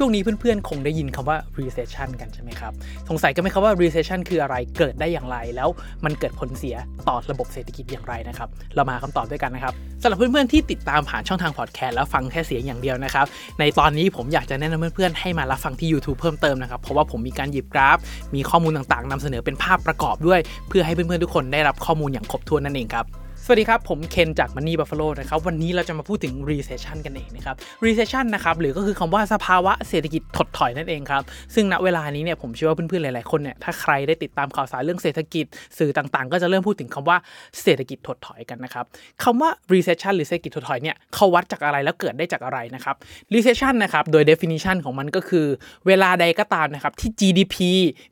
ช่วงนี้เพื่อนๆ คงได้ยินคำว่า recession กันใช่ไหมครับ สงสัยกันไหมครับว่า recession คืออะไรเกิดได้อย่างไร แล้วมันเกิดผลเสียต่อระบบเศรษฐกิจอย่างไรนะครับ เรามาหาคำตอบด้วยกันนะครับสำหรับเพื่อนๆที่ติดตามผ่านช่องทางพอดแคสต์แล้วฟังแค่เสียงอย่างเดียวนะครับ ในตอนนี้ผมอยากจะแนะนำเพื่อนๆให้มารับฟังที่ YouTube เพิ่มเติมนะครับ เพราะว่าผมมีการหยิบกราฟ มีข้อมูลต่างๆนำเสนอเป็นภาพประกอบด้วย เพื่อให้เพื่อนๆทุกคนได้รับข้อมูลอย่างครบถ้วนนั่นเองครับ สวัสดีครับ ผมเคนจาก Money Buffalo นะครับ วันนี้เราจะมาพูดถึง recession กันเองนะครับ recession นะครับ หรือก็คือคำว่าสภาวะเศรษฐกิจถดถอยนั่นเองครับ ซึ่งณเวลานี้เนี่ยผมเชื่อว่าเพื่อนๆ หลายๆ คนเนี่ย ถ้าใครได้ติดตามข่าวสารเรื่องเศรษฐกิจ สื่อต่างๆ ก็จะเริ่มพูดถึงคำว่าเศรษฐกิจถดถอยกันนะครับคำว่า recession หรือเศรษฐกิจถดถอยเนี่ยเขาวัดจากอะไรแล้วเกิดได้จากอะไรนะครับ recession นะครับ โดย definition ของมันก็คือ เวลาใดก็ตามนะครับที่ GDP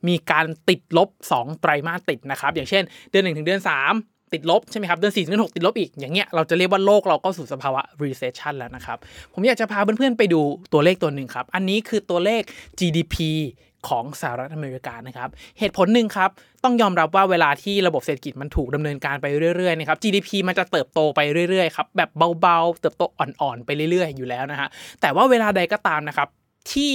มีการติดลบ 2 ไตรมาสติดนะครับ อย่างเช่น เดือน1ถึงเดือน3 ติดลบใช่ไหมครับเดือน4ถึงเดือน6ติดลบอีกอย่างเงี้ยเราจะเรียกว่าโลกเราก็สู่สภาวะ recession แล้วนะครับ ผมอยากจะพาเพื่อนๆไปดูตัวเลขตัวหนึ่งครับ อันนี้คือตัวเลข GDP ของสหรัฐอเมริกานะครับ เหตุผลหนึ่งครับ ต้องยอมรับว่าเวลาที่ระบบเศรษฐกิจมันถูกดำเนินการไปเรื่อยๆนะครับ GDP มันจะเติบโตไปเรื่อยๆครับแบบเบาๆ เติบโตอ่อนๆ ไปเรื่อยๆ อยู่แล้วนะฮะแต่ว่าเวลาใดก็ตามนะครับที่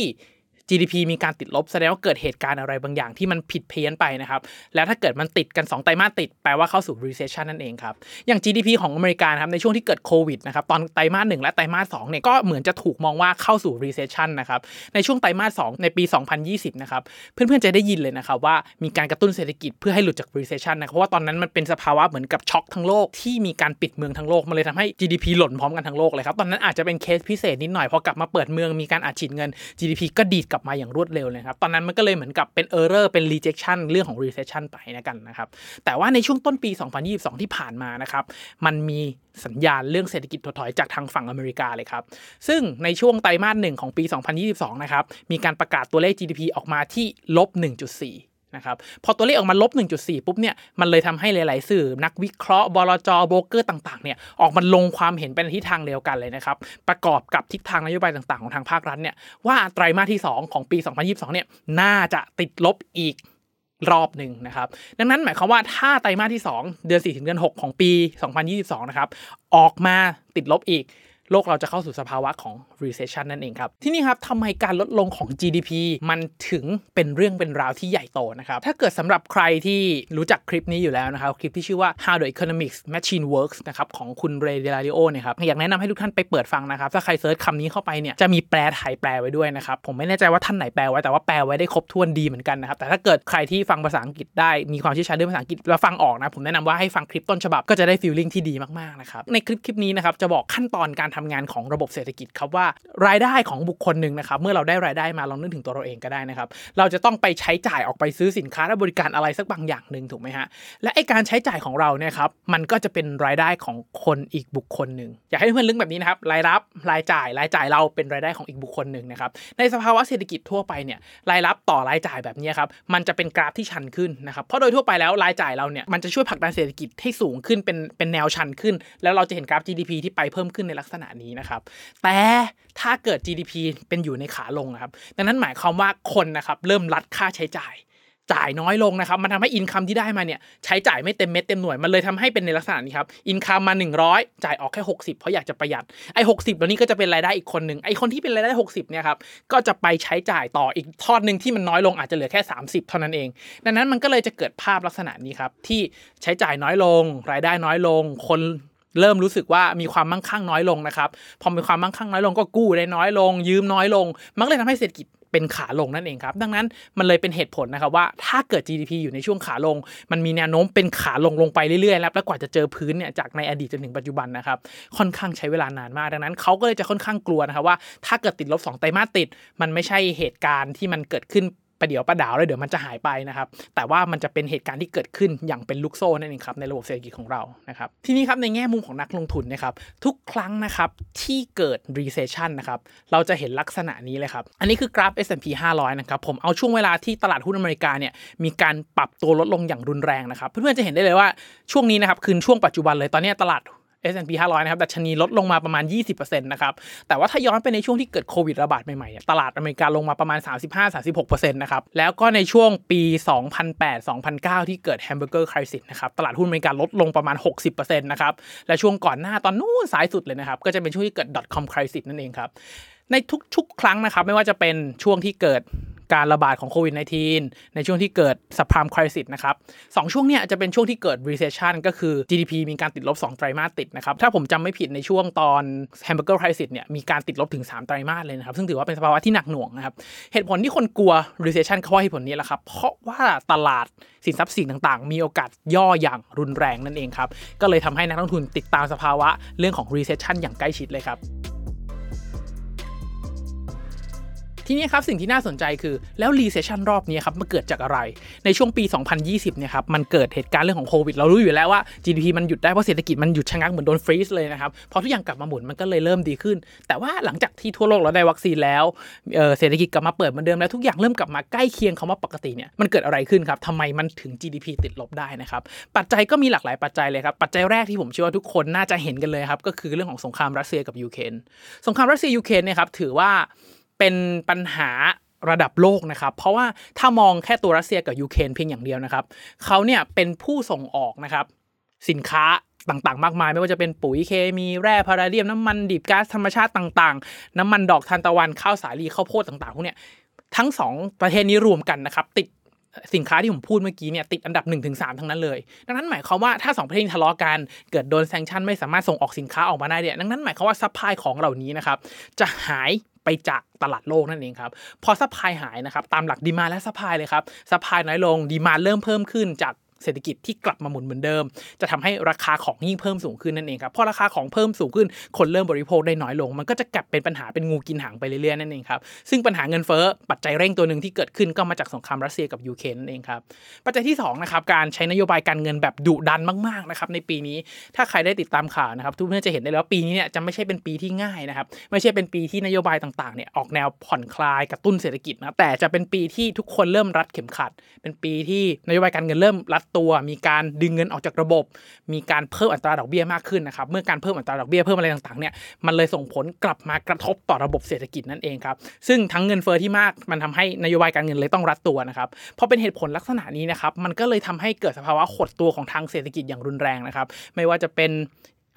GDP มีการติดลบแสดงว่าเกิดเหตุการณ์อะไรบางอย่างที่มันผิดเพี้ยนไปนะครับ แล้วถ้าเกิดมันติดกัน 2 ไตรมาสติด แปลว่าเข้าสู่ recession นั่นเองครับ อย่าง GDP ของอเมริกาครับในช่วงที่เกิดโควิดนะครับตอนไตรมาสหนึ่งและไตรมาสสองเนี่ยก็เหมือนจะถูกมองว่าเข้าสู่ recession นะครับในช่วงไตรมาสสองในปี 2020 นะครับเพื่อนๆจะได้ยินเลยนะครับว่ามีการกระตุ้นเศรษฐกิจเพื่อให้หลุดจาก recession นะเพราะว่าตอนนั้นมันเป็นสภาวะเหมือนกับช็อกทั้งโลกที่มีการปิดเมืองทั้งโลกมันเลยทำให้ GDP หล่นพร้อมกันทั้งโลกเลยครับตอนนั้นอาจจะเป็นเคสพิเศษนิดหน่อยพอกลับมาเปิดเมืองมีการอัดฉีดเงิน GDP ก็ดีดกลับมาอย่างรวดเร็วเลยครับ ตอนนั้นมันก็เลยเหมือนกับเป็นเออร์เป็น rejection เรื่องของ recession ไปนะกันนะครับ แต่ว่าในช่วงต้นปี 2022 ที่ผ่านมานะครับ มันมีสัญญาณเรื่องเศรษฐกิจถดถอยจากทางฝั่งอเมริกาเลยครับ ซึ่งในช่วงไตรมาสหนึ่งของปี 2022 นะครับ มีการประกาศตัวเลข GDP ออกมาที่ลบ 1.4 นะครับพอตัวเลขออกมาลบ 1.4 ปุ๊บเนี่ยมันเลยทำให้หลาย ๆ สื่อ นักวิเคราะห์บลจโบรกเกอร์ต่าง ๆ เนี่ยออกมาลงความเห็นไปในทิศทางเดียวกันเลยนะครับประกอบกับทิศทางนโยบายต่าง ๆ ของทางภาครัฐเนี่ยว่าไตรมาสที่ 2 ของปี 2022 เนี่ยน่าจะติดลบอีกรอบหนึ่งนะครับ ดังนั้นหมายความว่าถ้าไตรมาสที่ 2 เดือน 4 ถึงเดือน 6 ของปี 2022 นะครับ ออกมาติดลบอีก โลกเราจะเข้าสู่สภาวะของ recession นั่นเองครับ ทีนี้ครับทำไมการลดลงของ GDP มันถึงเป็นเรื่องเป็นราวที่ใหญ่โตนะครับ ถ้าเกิดสำหรับใครที่รู้จักคลิปนี้อยู่แล้วนะครับ คลิปที่ชื่อว่า how the economic machine works นะครับของคุณเรย์ดาลิโอเนี่ยครับอยากแนะนำให้ทุกท่านไปเปิดฟังนะครับ ถ้าใคร search คำนี้เข้าไปเนี่ยจะมีแปลไทยแปลไว้ด้วยนะครับ ผมไม่แน่ใจว่าท่านไหนแปลไว้แต่ว่าแปลไว้ได้ครบถ้วนดีเหมือนกันนะครับ แต่ถ้าเกิดใครที่ฟังภาษาอังกฤษได้มีความเชี่ยวชาญเรื่องภาษาอังกฤษแล้วฟังออกนะผมแนะนำว่าให้ฟังคลิปต้นฉบับก็จะได้ feeling ที่ดีมากๆนะครับในคลิปคลิปนี้นะครับจะบอกขั้นตอนการทำงานของระบบเศรษฐกิจครับว่ารายได้ของบุคคลหนึ่งนะครับเมื่อเราได้รายได้มาลองนึกถึงตัวเราเองก็ได้นะครับ เราจะต้องไปใช้จ่ายออกไปซื้อสินค้าและบริการอะไรสักบางอย่างหนึ่งถูกไหมฮะและไอการใช้จ่ายของเราเนี่ยครับมันก็จะเป็นรายได้ของคนอีกบุคคลหนึ่งอยากให้เพื่อนลึกแบบนี้นะครับรายรับรายจ่ายรายจ่ายเราเป็นรายได้ของอีกบุคคลหนึ่งนะครับในสภาวะเศรษฐกิจทั่วไปเนี่ยรายรับต่อรายจ่ายแบบนี้ครับมันจะเป็นกราฟที่ชันขึ้นนะครับเพราะโดยทั่วไปแล้วรายจ่ายเราเนี่ยมันจะช่วยผลักดันเศรษฐกิจให้สูงขึ้นเป็นเป็นแนวชันขึ้น แล้วเราจะเห็นกราฟ GDP ที่ไปเพิ่มขึ้นในลักษณะนี้นะครับ แต่ถ้าเกิด GDP เป็นอยู่ในขาลงนะครับ ดังนั้นหมายความว่าคนนะครับเริ่มรัดค่าใช้จ่าย จ่ายน้อยลงนะครับ มันทำให้อินคัมที่ได้มาเนี่ยใช้จ่ายไม่เต็มเม็ดเต็มหน่วย มันเลยทำให้เป็นในลักษณะนี้ครับ อินคัมมา 100 จ่ายออกแค่ 60 เพราะอยากจะประหยัด ไอ้หกสิบตัวนี้ก็จะเป็นรายได้อีกคนหนึ่ง ไอ้คนที่เป็นรายได้ 60เนี่ยครับ ก็จะไปใช้จ่ายต่ออีกทอดหนึ่งที่มันน้อยลงอาจจะเหลือแค่ 30 เท่านั้นเอง ดังนั้นมันก็เลยจะเกิดภาพลักษณะนี้ครับที่ใช้จ่ายน้อยลง รายได้น้อยลง คน เริ่มรู้สึกว่ามีความมั่งคั่งน้อยลงนะครับ พอมีความมั่งคั่งน้อยลงก็กู้ได้น้อยลง ยืมน้อยลง มันก็เลยทำให้เศรษฐกิจเป็นขาลงนั่นเองครับ ดังนั้นมันเลยเป็นเหตุผลนะครับว่าถ้าเกิด GDP อยู่ในช่วงขาลง มันมีแนวโน้มเป็นขาลงลงไปเรื่อยๆแล้วแล้วกว่าจะเจอพื้นเนี่ยจากในอดีตจนถึงปัจจุบันนะครับค่อนข้างใช้เวลานานมาก ดังนั้นเขาก็เลยจะค่อนข้างกลัวนะครับว่าถ้าเกิดติดลบ2ไตรมาสติด มันไม่ใช่เหตุการณ์ที่มันเกิดขึ้น ประเดี๋ยวประดาวแล้วเดี๋ยวมันจะหายไปนะครับ แต่ว่ามันจะเป็นเหตุการณ์ที่เกิดขึ้นอย่างเป็นลูกโซ่นั่นเองครับในระบบเศรษฐกิจของเรานะครับทีนี้ครับในแง่มุมของนักลงทุนนะครับทุกครั้งนะครับที่เกิด recession นะครับเราจะเห็นลักษณะนี้เลยครับอันนี้คือกราฟ S&P 500 นะครับผมเอาช่วงเวลาที่ตลาดหุ้นอเมริกาเนี่ยมีการปรับตัวลดลงอย่างรุนแรงนะครับเพื่อนๆจะเห็นได้เลยว่าช่วงนี้นะครับคือช่วงปัจจุบันเลยตอนนี้ตลาด S&P 500 นะครับ ดัชนีลดลงมาประมาณ 20%นะครับ แต่ว่าถ้าย้อนไปในช่วงที่เกิดโควิดระบาดใหม่ๆ ตลาดอเมริกาลงมาประมาณ 35-36%นะครับ แล้วก็ในช่วงปี 2008-2009 ที่เกิดแฮมเบอร์เกอร์คริสิสนะครับ ตลาดหุ้นอเมริกาลดลงประมาณ 60%นะครับ และช่วงก่อนหน้าตอนนู้นสายสุดเลยนะครับ ก็จะเป็นช่วงที่เกิด .com crisis นั่นเองครับ ในทุกๆ ครั้งนะครับ ไม่ว่าจะเป็นช่วงที่เกิด การระบาดของโควิด -19 ในช่วงที่เกิดสัพพามคริสิสนะครับสองช่วงเนี้ยจะเป็นช่วงที่เกิด recession ก็คือ GDP มีการติดลบ 2 ไตรมาสติดนะครับ ถ้าผมจำไม่ผิดในช่วงตอน Hamburger Crisis เนี่ยมีการติดลบถึง 3 ไตรมาสเลยนะครับ ซึ่งถือว่าเป็นสภาวะที่หนักหน่วงนะครับ เหตุผลที่คนกลัว recession เขาว่าเหตุผลนี้แหละครับ เพราะว่าตลาดสินทรัพย์สินต่างๆ มีโอกาสย่ออย่างรุนแรงนั่นเองครับ ก็เลยทำให้นักลงทุนติดตามสภาวะเรื่องของ recession อย่างใกล้ชิดเลยครับ ทีนี้ครับสิ่งที่น่าสนใจคือแล้ว recession รอบนี้ครับมันเกิดจากอะไร ในช่วงปี 2020เนี่ยครับมันเกิดเหตุการณ์เรื่องของโควิดเรารู้อยู่แล้วว่า GDP มันหยุดได้เพราะเศรษฐกิจมันหยุดชะงักเหมือนโดน freeze เลยนะครับพอทุกอย่างกลับมาหมุนมันก็เลยเริ่มดีขึ้น แต่ว่าหลังจากที่ทั่วโลกเราได้วัคซีนแล้วเเศรษฐกิจกลับมาเปิดเหมือนเดิมแล้วทุกอย่างเริ่มกลับมาใกล้เคียงคำว่าปกติเนี่ยมันเกิดอะไรขึ้นครับทำไมมันถึง GDP ติดลบได้นะครับปัจจัยก็มีหลากหลายปัจจัยเลยครับปัจจัยแรกที่ผมเชื่อว่าทุกคนน่าจะเห็นกันเลยครับก็คือเรื่องของสงครามรัสเซียกับยูเครนสงครามรัสเซียยูเครนเนี่ยครับถือว่า เป็นปัญหาระดับโลกนะครับ เพราะว่าถ้ามองแค่ตัวรัสเซียกับยูเครนเพียงอย่างเดียวนะครับเขาเนี่ยเป็นผู้ส่งออกนะครับ สินค้าต่างๆ มากมาย ไม่ว่าจะเป็นปุ๋ยเคมีแร่พาลาเดียมน้ำมันดิบก๊าซธรรมชาติต่างๆ น้ำมันดอกทานตะวันข้าวสาลีข้าวโพดต่างๆพวกเนี้ยทั้ง 2 ประเทศนี้รวมกันนะครับ ติดสินค้าที่ผมพูดเมื่อกี้เนี่ยติดอันดับ1นถึงสทั้งนั้นเลย ดังนั้นหมายความว่าถ้า 2 ประเทศทะเลาะกันเกิดโดน sanction ไม่สามารถส่งออกสินค้าออกมาได้เนี่ยดังนั้นหมายความว่า supply ของเหล่านี้นะครับจะหาย ไปจากตลาดโลกนั่นเองครับ พอ supply หายนะครับ ตามหลัก demand และ supply เลยครับsupply น้อยลง demand เริ่มเพิ่มขึ้นจาก เศรษฐกิจที่กลับมาหมุนเหมือนเดิม จะทำให้ราคาของยิ่งเพิ่มสูงขึ้นนั่นเองครับพอราคาของเพิ่มสูงขึ้นคนเริ่มบริโภคได้น้อยลง มันก็จะกลับเป็นปัญหาเป็นงูกินหางไปเรื่อยๆนั่นเองครับซึ่งปัญหาเงินเฟ้อปัจจัยเร่งตัวหนึ่งที่เกิดขึ้นก็มาจากสงครามรัสเซียกับยูเครนนั่นเองครับปัจจัยที่2นะครับการใช้นโยบายการเงินแบบดุดันมากๆนะครับในปีนี้ถ้าใครได้ติดตามข่าวนะครับทุกท่านจะเห็นได้แล้วปีนี้เนี่ยจะไม่ใช่เป็นปีที่ง่ายนะครับไม่ใช่เป็นปีที่นโยบายต่างๆเนี่ยออกแนวผ่อนคลายกระตุ้นเศรษฐกิจนะแต่จะเป็นปีที่ทุกคนเริ่มรัดเข็มขัด เป็นปีที่นโยบายการเงินเริ่มรัดตัว มีการดึงเงินออกจากระบบ มีการเพิ่มอัตราดอกเบี้ยมากขึ้นนะครับ เมื่อการเพิ่มอัตราดอกเบี้ยเพิ่มอะไรต่างๆเนี่ยมันเลยส่งผลกลับมากระทบต่อระบบเศรษฐกิจนั่นเองครับซึ่งทั้งเงินเฟอ้อที่มากมันทำให้นโยบายการเงินเลยต้องรัดตัวนะครับพอเป็นเหตุผลลักษณะนี้นะครับมันก็เลยทำให้เกิดสภาวะหดตัวของทางเศรษฐกิจอย่างรุนแรงนะครับไม่ว่าจะเป็น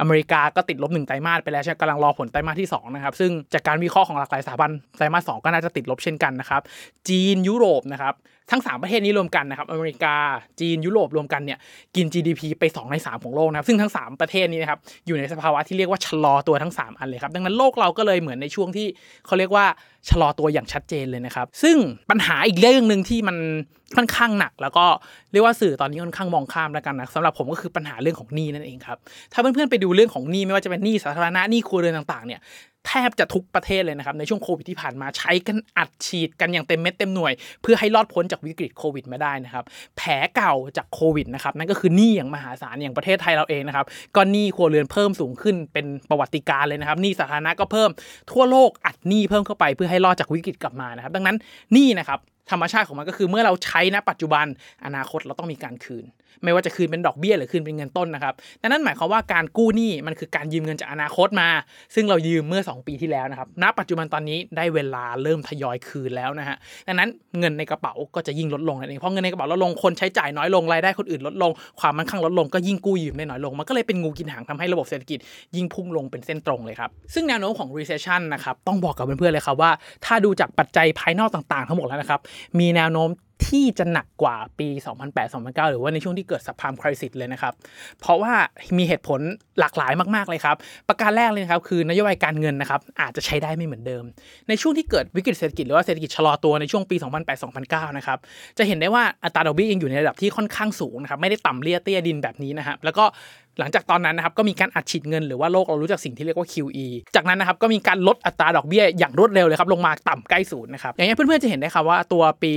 อเมริกาก็ติดลบหนึ่งไตรมาสไปแล้วใช่กำลังรอผลไตรมาสที่2นะครับซึ่งจากการวิเคราะห์ของหลากหลายสถาบันไตรมาสสก็น่าจะติดลบเช่นกันนะครับจีนยุโรปนะครับ ทั้ง 3 ประเทศนี้รวมกันนะครับอเมริกาจีนยุโรปรวมกันเนี่ยกิน GDP ไป 2 ใน 3 ของโลกนะครับซึ่งทั้ง 3 ประเทศนี้นะครับอยู่ในสภาวะที่เรียกว่าชะลอตัวทั้ง 3 อันเลยครับดังนั้นโลกเราก็เลยเหมือนในช่วงที่เขาเรียกว่าชะลอตัวอย่างชัดเจนเลยนะครับซึ่งปัญหาอีกเรื่องหนึ่งที่มันค่อนข้างหนัก แล้วก็เรียกว่าสื่อตอนนี้ค่อนข้างมองข้ามแล้วกันนะสำหรับผมก็คือปัญหาเรื่องของหนี้นั่นเองครับถ้าเพื่อนๆไปดูเรื่องของหนี้ไม่ว่าจะเป็นหนี้สาธารณะหนี้ครัวเรือนต่างๆเนี่ย แทบจะทุกประเทศเลยนะครับในช่วงโควิดที่ผ่านมาใช้กันอัดฉีดกันอย่างเต็มเม็ดเต็มหน่วย เพื่อให้รอดพ้นจากวิกฤตโควิดมาได้นะครับแผลเก่าจากโควิดนะครับนั่นก็คือหนี้อย่างมหาศาลอย่างประเทศไทยเราเองนะครับก็หนี้ครัวเรือนเพิ่มสูงขึ้นเป็นประวัติการเลยนะครับหนี้สาธารณะก็เพิ่มทั่วโลกอัดหนี้เพิ่มเข้าไปเพื่อให้รอดจากวิกฤตกลับมานะครับ ดังนั้นหนี้นะครับธรรมชาติของมันก็คือเมื่อเราใช้ณปัจจุบันอนาคตเราต้องมีการคืน ไม่ว่าจะคืนเป็นดอกเบี้ยหรือคืนเป็นเงินต้นนะครับดังนั้นหมายความว่าการกู้หนี้มันคือการยืมเงินจากอนาคตมา ซึ่งเรายืมเมื่อ 2 ปีที่แล้วนะครับณปัจจุบันตอนนี้ได้เวลาเริ่มทยอยคืนแล้วนะฮะดังนั้นเงินในกระเป๋าก็จะยิ่งลดลงนั่นเองเพราะเงินในกระเป๋าลดลงคนใช้จ่ายน้อยลงรายได้คนอื่นลดลง ความมั่นคงลดลงก็ยิ่งกู้ยืมได้น้อยลงมันก็เลยเป็นงูกินหางทำให้ระบบเศรษฐกิจยิ่งพุ่งลงเป็นเส้นตรงเลยครับซึ่งแนวโน้มของ recession นะครับต้องบอกกับเพื่อนๆเลยครับว่า ถ้าดูจากปัจจัยภายนอกต่างๆ ทั้งหมดแล้วนะครับมีแนวโน้ม ที่จะหนักกว่าปี 2008-2009 หรือว่าในช่วงที่เกิดสัพพามคริสิตเลยนะครับ เพราะว่ามีเหตุผลหลากหลายมากๆเลยครับ ประการแรกเลยครับคือนโยบายการเงินนะครับอาจจะใช้ได้ไม่เหมือนเดิม ในช่วงที่เกิดวิกฤตเศรษฐกิจหรือว่าเศรษฐกิจชะลอตัวในช่วงปี 2008-2009 นะครับจะเห็นได้ว่าอัตราดอกเบี้ยยังอยู่ในระดับที่ค่อนข้างสูงนะครับไม่ได้ต่ำเลี่ยเตี้ยดินแบบนี้นะครับแล้วก็ หลังจากตอนนั้นนะครับก็มีการอัดฉีดเงินหรือว่าโลกเรารู้จักสิ่งที่เรียกว่า QE จากนั้นนะครับก็มีการลดอัตราดอกเบี้ยอย่างรวดเร็วเลยครับลงมาต่ำใกล้ศูนย์นะครับอย่างนี้เพื่อนๆจะเห็นได้ครับว่าตัวปี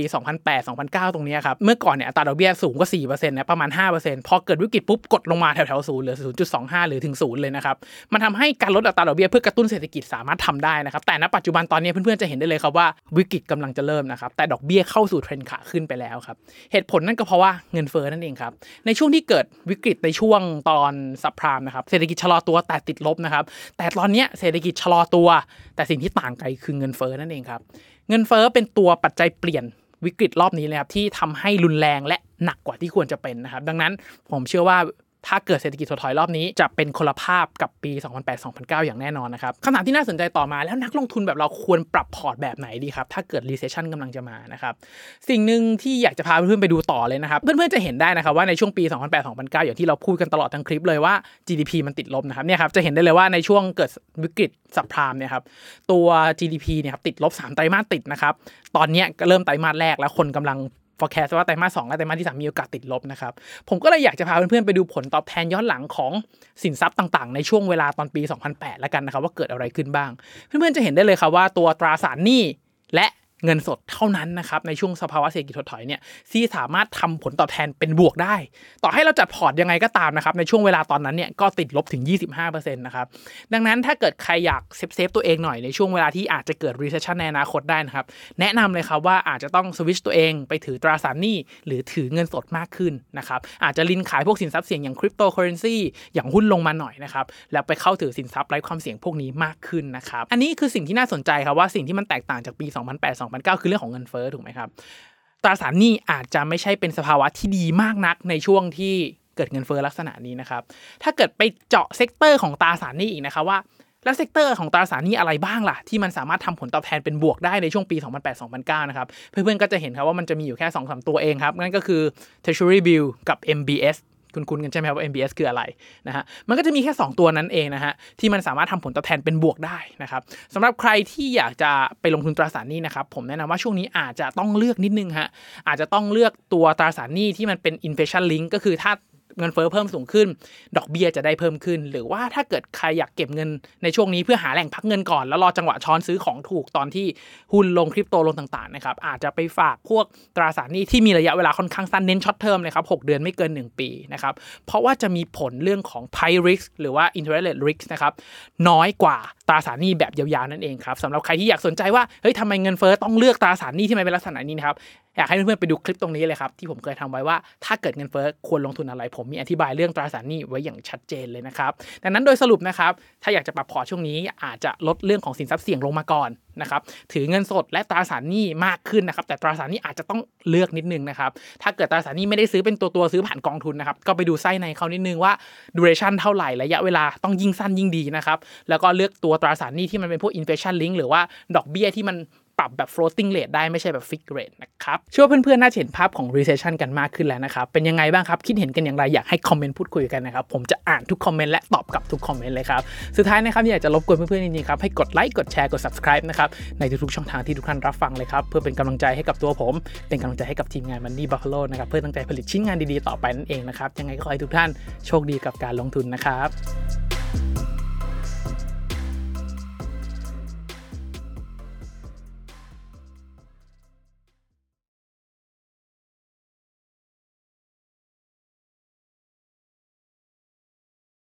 2008-2009 ตรงนี้ครับเมื่อก่อนเนี่ยอัตราดอกเบี้ยสูงกว่า4%นะประมาณ 5%พอเกิดวิกฤตปุ๊บกดลงมาแถวๆศูนย์เหลือ 0.25 หรือถึงศูนย์เลยนะครับมันทำให้การลดอัตราดอกเบี้ยเพื่อกระตุ้นเศรษฐกิจสามารถทำได้นะครับแต่ณปัจจุบันตอนนี้เพื่อนๆจะเห็นได้เลยครับว่าวิกฤตกำลังจะเริ่มนะครับแต่ดอกเบี้ยเข้าสู่เทรนด์ขาขึ้นไปแล้วครับเหตุผลนั่นก็เพราะว่าเงินเฟ้อนั่นเองครับในช่วงที่เกิดวิกฤตในช่วงตอนอนสับพรามนะครับเศรษฐกิจชะลอตัวแต่ติดลบนะครับ แต่ตอนนี้เศรษฐกิจชะลอตัว แต่สิ่งที่ต่างกันคือเงินเฟ้อนั่นเองครับ เงินเฟ้อเป็นตัวปัจจัยเปลี่ยนวิกฤตรอบนี้เลยครับที่ทำให้รุนแรงและหนักกว่าที่ควรจะเป็นนะครับ ดังนั้นผมเชื่อว่า ถ้าเกิดเศรษฐกิจถดถอยรอบนี้จะเป็นคนละภาพกับปี 2008-2009 อย่างแน่นอนนะครับคำถามที่น่าสนใจต่อมาแล้วนักลงทุนแบบเราควรปรับพอร์ตแบบไหนดีครับ ถ้าเกิด recession กำลังจะมานะครับ สิ่งหนึ่งที่อยากจะพาเพื่อนๆไปดูต่อเลยนะครับ เพื่อนๆจะเห็นได้นะครับว่าในช่วงปี 2008-2009 อย่างที่เราพูดกันตลอดทั้งคลิปเลยว่า GDP มันติดลบนะครับเนี่ยครับจะเห็นได้เลยว่าในช่วงเกิดวิกฤตสับพรามเนี่ยครับตัว GDP เนี่ยครับติดลบ3ไตรมาสติดนะครับตอนนี้ก็เริ่มไตรมาสแรกแล้วคนกำลัง forecast ว่าไตรมาสสองและไตรมาสที่3มีโอกาสติดลบนะครับ ผมก็เลยอยากจะพาเพื่อนๆไปดูผลตอบแทนย้อนหลังของสินทรัพย์ต่างๆ ในช่วงเวลาตอนปี 2008 แล้วกันนะครับว่าเกิดอะไรขึ้นบ้าง เพื่อนๆจะเห็นได้เลยครับว่าตัวตราสารหนี้และ เงินสดเท่านั้นนะครับในช่วงสภาวะเศรษฐกิจถดถอยเนี่ยที่สามารถทำผลตอบแทนเป็นบวกได้ ต่อให้เราจัดพอร์ตยังไงก็ตามนะครับในช่วงเวลาตอนนั้นเนี่ยก็ติดลบถึง 25%นะครับดังนั้นถ้าเกิดใครอยาก save save ตัวเองหน่อยในช่วงเวลาที่อาจจะเกิด recession ในอนาคตได้นะครับแนะนำเลยครับว่าอาจจะต้องสวิตชตัวเองไปถือตราสารหนี้หรือถือเงินสดมากขึ้นนะครับอาจจะรินขายพวกสินทรัพย์เสี่ยงอย่างคริปโตเคอร์เรนซีอย่างหุ้นลงมาหน่อยนะครับแล้วไปเข้าถือสินทรัพย์ไร้ความเสี่ยงพวกนี้มากขึ้นนะครับอันนี้คือสิ่งที่น่าสนใจครับว่าสิ่งที่มันแตกต่างจากปี2008-2009 คือเรื่องของเงินเฟ้อถูกไหมครับตราสารหนี้อาจจะไม่ใช่เป็นสภาวะที่ดีมากนักในช่วงที่เกิดเงินเฟ้อลักษณะนี้นะครับ ถ้าเกิดไปเจาะ sector ของตราสารหนี้อีกนะครับว่าแล้ว sector ของตราสารหนี้อะไรบ้างล่ะ ที่มันสามารถทำผลตอบแทนเป็นบวกได้ในช่วงปี 2008-2009 นะครับ เพื่อนๆก็จะเห็นครับว่ามันจะมีอยู่แค่2-3ตัวเองครับ นั่นก็คือ Treasury Bill กับ MBS คุ้นๆกันใช่ไหมครับว่า MBS คืออะไรนะฮะ มันก็จะมีแค่ 2 ตัวนั้นเองนะฮะ ที่มันสามารถทำผลตอบแทนเป็นบวกได้นะครับสำหรับใครที่อยากจะไปลงทุนตราสารหนี้นะครับ ผมแนะนำว่าช่วงนี้อาจจะต้องเลือกนิดนึงฮะ อาจจะต้องเลือกตัวตราสารหนี้ที่มันเป็น inflation link ก็คือถ้า เงินเฟ้อเพิ่มสูงขึ้น ดอกเบี้ยจะได้เพิ่มขึ้น หรือว่าถ้าเกิดใครอยากเก็บเงินในช่วงนี้เพื่อหาแหล่งพักเงินก่อน แล้วรอจังหวะช้อนซื้อของถูกตอนที่หุ้นลงคริปโตลงต่างๆนะครับอาจจะไปฝากพวกตราสารหนี้ที่มีระยะเวลาค่อนข้างสั้นเน้น short term เลยครับ6เดือนไม่เกิน 1 ปีนะครับเพราะว่าจะมีผลเรื่องของ price risk หรือว่า interest rate risk นะครับน้อยกว่าตราสารหนี้แบบยาวๆนั่นเองครับสำหรับใครที่อยากสนใจว่าเฮ้ยทำไมเงินเฟ้อต้องเลือกตราสารหนี้ที่มันเป็นลักษณะนี้นะครับ อยากให้เพื่อนๆไปดูคลิปตรงนี้เลยครับที่ผมเคยทำไว้ว่าถ้าเกิดเงินเฟ้อควรลงทุนอะไร ผมมีอธิบายเรื่องตราสารหนี้ไว้อย่างชัดเจนเลยนะครับดังนั้นโดยสรุปนะครับถ้าอยากจะปรับพอร์ตช่วงนี้อาจจะลดเรื่องของสินทรัพย์เสี่ยงลงมาก่อนนะครับถือเงินสดและตราสารหนี้มากขึ้นนะครับแต่ตราสารหนี้อาจจะต้องเลือกนิดนึงนะครับถ้าเกิดตราสารหนี้ไม่ได้ซื้อเป็นตัวตัวๆซื้อผ่านกองทุนนะครับก็ไปดูไส้ในเขานิดนึงว่า duration เท่าไหร่ระยะเวลาต้องยิ่งสั้นยิ่งดีนะครับแล้วก็เลือกตัวตราสารหนี้ที่มันเป็นพวก inflation link หรือว่าดอกเบี้ยที่มัน ปรับแบบ floating rate ได้ไม่ใช่แบบ fixed rate นะครับเชื่อว่าเพื่อนๆ น่าจะเห็นภาพของ recession กันมากขึ้นแล้วนะครับ เป็นยังไงบ้างครับ คิดเห็นกันอย่างไร อยากให้คอมเมนต์พูดคุยกันนะครับ ผมจะอ่านทุกคอมเมนต์และตอบกลับทุกคอมเมนต์เลยครับ สุดท้ายนะครับอยากจะรบกวนเพื่อนๆ จริงๆ ครับ ให้กดไลค์กดแชร์กด subscribe นะครับในทุกๆช่องทางที่ทุกท่านรับฟังเลยครับเพื่อเป็นกำลังใจให้กับตัวผม เป็นกำลังใจให้กับทีมงาน Money Buffalo นะครับเพื่อตั้งใจผลิตชิ้นงานดีๆต่อไปนั่นเองนะครับยังไงก็ขอให้ทุกท่านโชคดีกับการลงทุนนะครับ